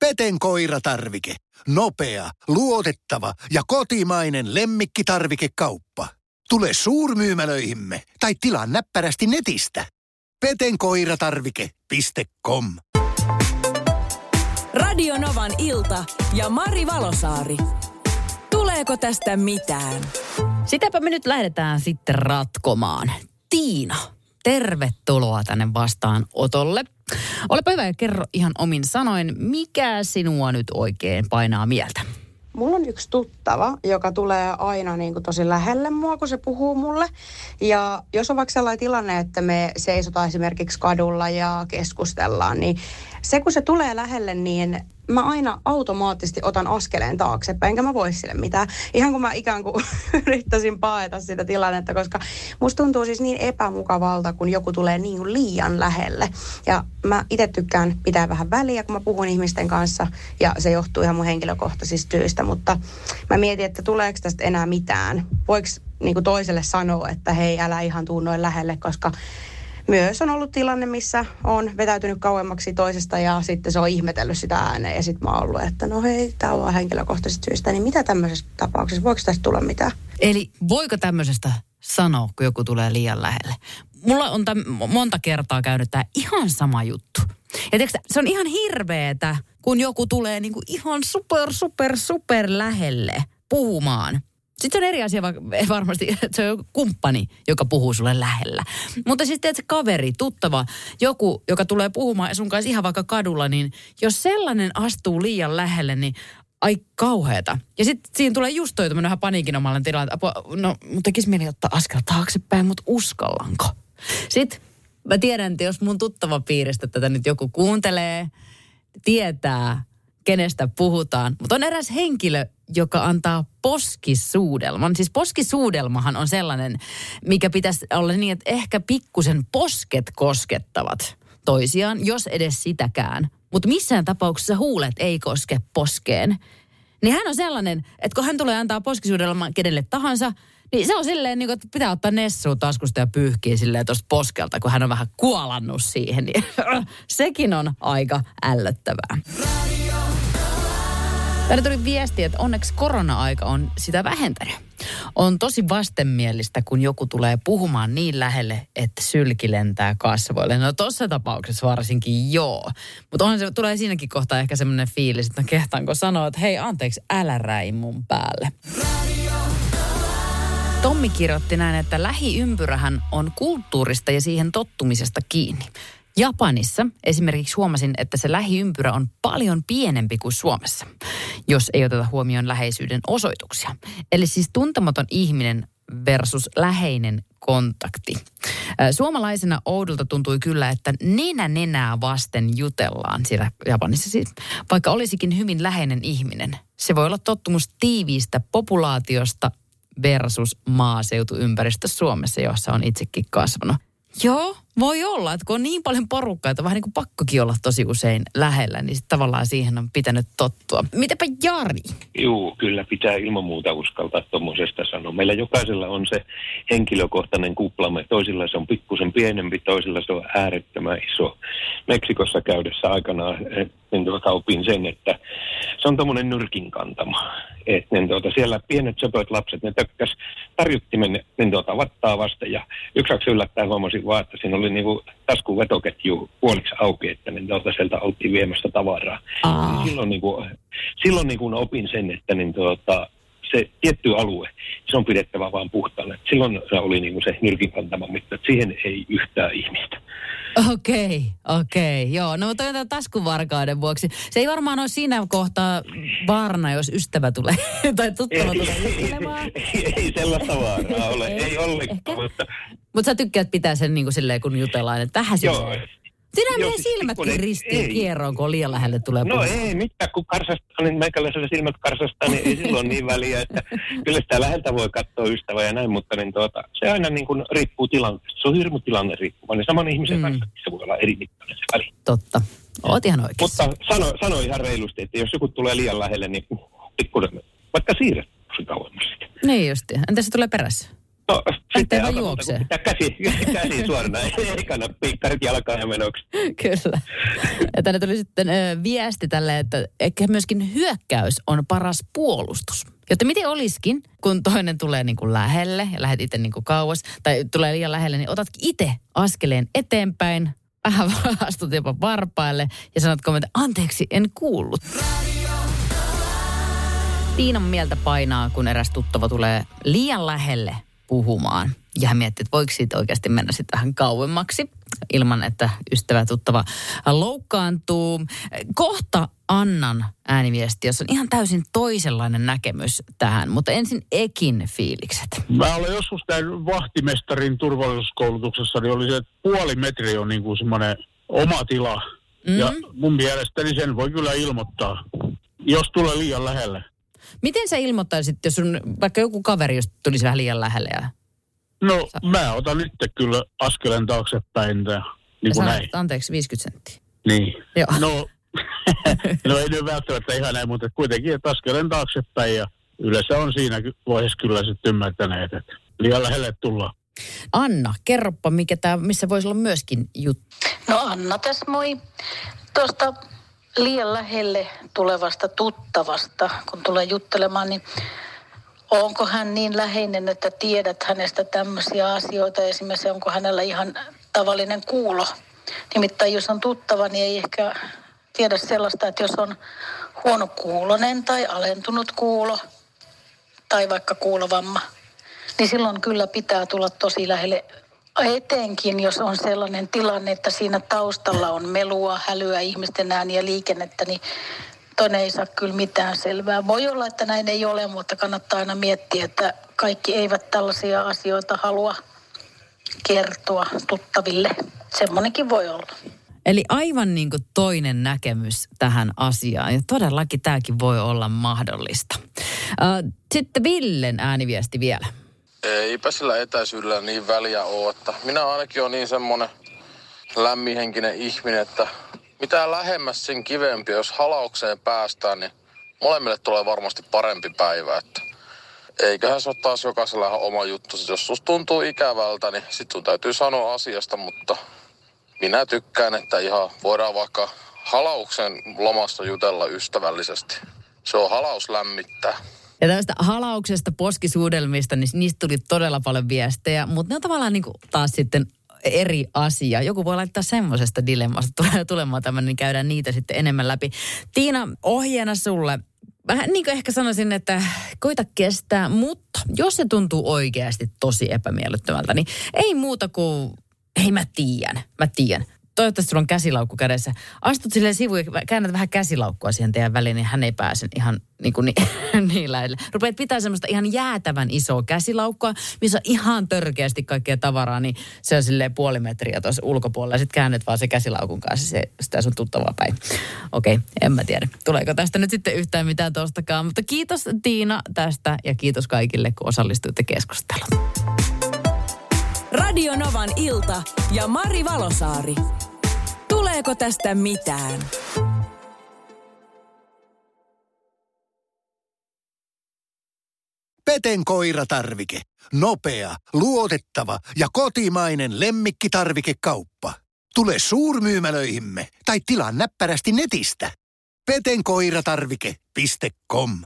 Peten koiratarvike. Nopea, luotettava ja kotimainen lemmikkitarvikekauppa. Tule suurmyymälöihimme tai tilaa näppärästi netistä. petenkoiratarvike.com Radio Novan ilta ja Mari Valosaari. Tuleeko tästä mitään? Sitäpä me nyt lähdetään sitten ratkomaan. Tiina, tervetuloa tänne vastaanotolle. Olepa hyvä ja kerro ihan omin sanoin, mikä sinua nyt oikein painaa mieltä? Mulla on yksi tuttava, joka tulee aina niin kuin tosi lähelle mua, kun se puhuu mulle. Ja jos on vaikka sellainen tilanne, että me seisotaan esimerkiksi kadulla ja keskustellaan, niin se kun se tulee lähelle, niin mä aina automaattisesti otan askeleen taaksepäin, enkä mä voi sille mitään. Ihan kun mä ikään kuin yrittäisin paeta sitä tilannetta, koska musta tuntuu siis niin epämukavalta, kun joku tulee niin kuin liian lähelle. Ja mä itse tykkään pitää vähän väliä, kun mä puhun ihmisten kanssa, ja se johtuu ihan mun henkilökohtaisista syistä, mutta mä mietin, että tuleeko tästä enää mitään. Voiko niin kuin toiselle sanoa, että hei, älä ihan tuu noin lähelle, koska myös on ollut tilanne, missä on vetäytynyt kauemmaksi toisesta ja sitten se on ihmetellyt sitä ääneen ja sitten mä oon ollut, että no hei, tämä on henkilökohtaisesta syystä, niin mitä tämmöisessä tapauksessa, voiko tästä tulla mitään? Eli voiko tämmöisestä sanoa, kun joku tulee liian lähelle? Mulla on täm, monta kertaa käynyt tämä ihan sama juttu. Ja tiiäks, se on ihan hirveetä, kun joku tulee niinku ihan super, super, super lähelle puhumaan. Sitten se on eri asia varmasti, että se on kumppani, joka puhuu sulle lähellä. Mutta sitten siis se kaveri, tuttava, joku, joka tulee puhumaan sun kanssa ihan vaikka kadulla, niin jos sellainen astuu liian lähelle, niin ai kauheeta. Ja sitten siinä tulee just toi tämmöinen paniikin omalle tilanne. No, mutta tekisi mieli ottaa askel taaksepäin, mutta uskallanko? Sitten mä tiedän, että jos mun tuttava piiristä tätä nyt joku kuuntelee, tietää, kenestä puhutaan. Mutta on eräs henkilö, joka antaa poskisuudelman. Siis poskisuudelmahan on sellainen, mikä pitäisi olla niin, että ehkä pikkusen posket koskettavat toisiaan, jos edes sitäkään. Mutta missään tapauksessa huulet ei koske poskeen. Niin hän on sellainen, että kun hän tulee antaa poskisuudelman kenelle tahansa, niin se on silleen, niin kuin, että pitää ottaa Nessua taskusta ja pyyhkiä silleen tuosta poskelta, kun hän on vähän kuolannut siihen. Niin sekin on aika ällöttävää. Tänne tuli viesti, että onneksi korona-aika on sitä vähentänyt. On tosi vastenmielistä, kun joku tulee puhumaan niin lähelle, että sylki lentää kasvoille. No tuossa tapauksessa varsinkin joo. Mutta onhan se, tulee siinäkin kohtaa ehkä semmoinen fiilis, että no kehtaanko sanoa, että hei anteeksi, älä räi mun päälle. Tommi kirjoitti näin, että lähiympyrähän on kulttuurista ja siihen tottumisesta kiinni. Japanissa esimerkiksi huomasin, että se lähiympyrä on paljon pienempi kuin Suomessa, jos ei oteta huomioon läheisyyden osoituksia. Eli siis tuntematon ihminen versus läheinen kontakti. Suomalaisena oudolta tuntui kyllä, että nenä nenää vasten jutellaan siellä Japanissa siis. Vaikka olisikin hyvin läheinen ihminen. Se voi olla tottumus tiiviistä populaatiosta versus maaseutuympäristö Suomessa, jossa on itsekin kasvanut. Joo, voi olla, että kun on niin paljon porukkaa, että vähän niin kuin pakkokin olla tosi usein lähellä, niin sitten tavallaan siihen on pitänyt tottua. Mitäpä Jari? Joo, kyllä pitää ilman muuta uskaltaa tuommoisesta sanoa. Meillä jokaisella on se henkilökohtainen kuplamme. Toisilla se on pikkusen pienempi, toisilla se on äärettömän iso. Meksikossa käydessä aikanaan niin tuota, opin sen, että se on tuommoinen nyrkin kantama. Et, niin tuota, siellä pienet söpöt lapset, ne tökkäs tarjuttimen niin tuota, vattaa vasten ja yksi yllättäen huomasin vaan, että siinä oli niin kuin taskun vetoketju puoliksi auki, että niin tuota, sieltä oltiin viemästä tavaraa. Aa. Silloin, niin kuin, silloin niin kuin opin sen, että niin tuota, se tietty alue, se on pidettävä vaan puhtaana. Silloin se oli niin kuin se nyrkin kantama mitta, että siihen ei yhtään ihmistä. Okei, okay, okei. Okay, joo, no toi on taskuvarkauden vuoksi. Se ei varmaan ole siinä kohtaa vaarana, jos ystävä tulee tai tuttava tulee ei, ei, ei sellaista vaaraa ole, ei, ei ollenkaan. Mutta mutta sä tykkäät pitää sen niin kuin silleen, kun jutellaan, että tähän siis... Joo. Sinä menee siis silmätkin ristiin kierroon, kun liian lähelle tulee No puhumaan. ei mitään, kun karsastaa, niin meikäläisellä silmät karsastaa, niin ei silloin niin väliä, että kyllä sitä läheltä voi katsoa ystävää ja näin, mutta niin tuota, se aina niin kuin riippuu tilanteesta. Se on hirmu tilanne niin Saman ihmisen mm. kanssa se voi olla eri mittainen se väli. Totta. Oot ihan oikeassa. Mutta sano, sano ihan reilusti, että jos joku tulee liian lähelle, niin pikkuinen, vaikka siirret kauemmas Niin justi. Entä se tulee perässä? No, sitten alkaa juoksee. pitää käsi, käsi suorana, ei kannata piikkarit jalkaan ja menoksi. Kyllä. Ja tänne tuli sitten ö, viesti tälle, että ehkä myöskin hyökkäys on paras puolustus. Jotta miten olisikin, kun toinen tulee niin kuin lähelle ja lähdet itse niin kuin kauas, tai tulee liian lähelle, niin otat itse askeleen eteenpäin, vähän astut jopa varpaille ja sanot kommentti, anteeksi, en kuullut. Tiinan mieltä painaa, kun eräs tuttava tulee liian lähelle puhumaan. Ja hän miettii, että voiko siitä oikeasti mennä sitten vähän kauemmaksi ilman, että ystävä tuttava loukkaantuu. Kohta annan ääniviesti, jossa on ihan täysin toisenlainen näkemys tähän, mutta ensin Ekin fiilikset. Mä olen joskus tämän vahtimestarin turvallisuuskoulutuksessa, niin oli se, että puoli metri on niin kuin semmoinen oma tila. Mm. Ja mun mielestäni sen voi kyllä ilmoittaa, jos tulee liian lähelle. Miten sä ilmoittaisit, jos sun, vaikka joku kaveri just tulisi vähän liian lähelle ja No mä otan itse kyllä askeleen taaksepäin, tää, niin kuin näin. anteeksi 50 senttiä? Niin. Joo. No, no ei nyt välttämättä ihan näin, mutta kuitenkin, että askeleen taaksepäin ja yleensä on siinä vaiheessa kyllä sitten ymmärtäneet, että liian lähelle tullaan. Anna, kerropa, mikä tää, missä voisi olla myöskin juttu. No Anna tässä moi. Tuosta liian lähelle tulevasta tuttavasta, kun tulee juttelemaan, niin onko hän niin läheinen, että tiedät hänestä tämmöisiä asioita, esimerkiksi onko hänellä ihan tavallinen kuulo. Nimittäin jos on tuttava, niin ei ehkä tiedä sellaista, että jos on huono kuulonen tai alentunut kuulo tai vaikka kuulovamma, niin silloin kyllä pitää tulla tosi lähelle. Etenkin, jos on sellainen tilanne, että siinä taustalla on melua, hälyä, ihmisten ääniä, liikennettä, niin toinen ei saa kyllä mitään selvää. Voi olla, että näin ei ole, mutta kannattaa aina miettiä, että kaikki eivät tällaisia asioita halua kertoa tuttaville. Semmoinenkin voi olla. Eli aivan niin kuin toinen näkemys tähän asiaan. Ja todellakin tämäkin voi olla mahdollista. Sitten Villen ääniviesti vielä. Eipä sillä etäisyydellä niin väliä ole, että minä ainakin olen niin semmonen lämminhenkinen ihminen, että mitä lähemmäs sen kivempi, jos halaukseen päästään, niin molemmille tulee varmasti parempi päivä, että eiköhän se ole taas jokaisella ihan oma juttu. Jos susta tuntuu ikävältä, niin sit sun täytyy sanoa asiasta, mutta minä tykkään, että ihan voidaan vaikka halauksen lomassa jutella ystävällisesti. Se on halaus lämmittää. Ja tästä halauksesta, poskisuudelmista, niin niistä tuli todella paljon viestejä, mutta ne on tavallaan niin kuin taas sitten eri asia. Joku voi laittaa semmoisesta dilemmasta tulemaan tämmöinen, niin käydään niitä sitten enemmän läpi. Tiina, ohjeena sulle. Vähän niin kuin ehkä sanoisin, että koita kestää, mutta jos se tuntuu oikeasti tosi epämiellyttävältä, niin ei muuta kuin, hei mä tiedän, mä tiedän. Toivottavasti sulla on käsilaukku kädessä. Astut silleen sivuun ja käännät vähän käsilaukkua siihen teidän väliin, niin hän ei pääse ihan niin, kuin niin, niin lähelle. Rupeat pitää semmoista ihan jäätävän isoa käsilaukkua, missä on ihan törkeästi kaikkea tavaraa, niin se on silleen puoli metriä tuossa ulkopuolella. Sitten käännet vaan se käsilaukun kanssa se, sitä sun tuttavaa päin. Okei, okay, en mä tiedä. Tuleeko tästä nyt sitten yhtään mitään tostakaan. Mutta kiitos Tiina tästä ja kiitos kaikille, kun osallistuitte keskusteluun. Radio Novan ilta ja Mari Valosaari. Tuleeko tästä mitään? Peten koiratarvike. Nopea, luotettava ja kotimainen lemmikkitarvikekauppa. Tule suurmyymälöihimme tai tilaa näppärästi netistä. petenkoiratarvike.com